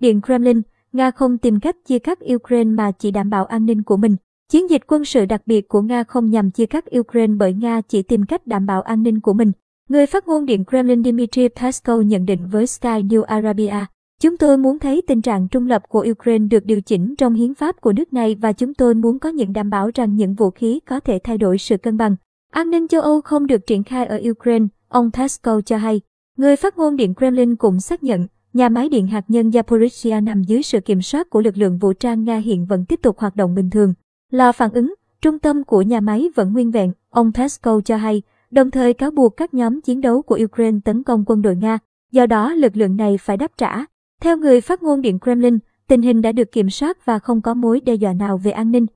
Điện Kremlin, Nga không tìm cách chia cắt Ukraine mà chỉ đảm bảo an ninh của mình. Chiến dịch quân sự đặc biệt của Nga không nhằm chia cắt Ukraine bởi Nga chỉ tìm cách đảm bảo an ninh của mình. Người phát ngôn Điện Kremlin Dmitry Peskov nhận định với Sky News Arabia, Chúng tôi muốn thấy tình trạng trung lập của Ukraine được điều chỉnh trong hiến pháp của nước này và chúng tôi muốn có những đảm bảo rằng những vũ khí có thể thay đổi sự cân bằng. An ninh châu Âu không được triển khai ở Ukraine, ông Peskov cho hay. Người phát ngôn Điện Kremlin cũng xác nhận, nhà máy điện hạt nhân Zaporizhia nằm dưới sự kiểm soát của lực lượng vũ trang Nga hiện vẫn tiếp tục hoạt động bình thường. Lò phản ứng, trung tâm của nhà máy vẫn nguyên vẹn, ông Peskov cho hay, đồng thời cáo buộc các nhóm chiến đấu của Ukraine tấn công quân đội Nga, do đó lực lượng này phải đáp trả. Theo người phát ngôn Điện Kremlin, tình hình đã được kiểm soát và không có mối đe dọa nào về an ninh.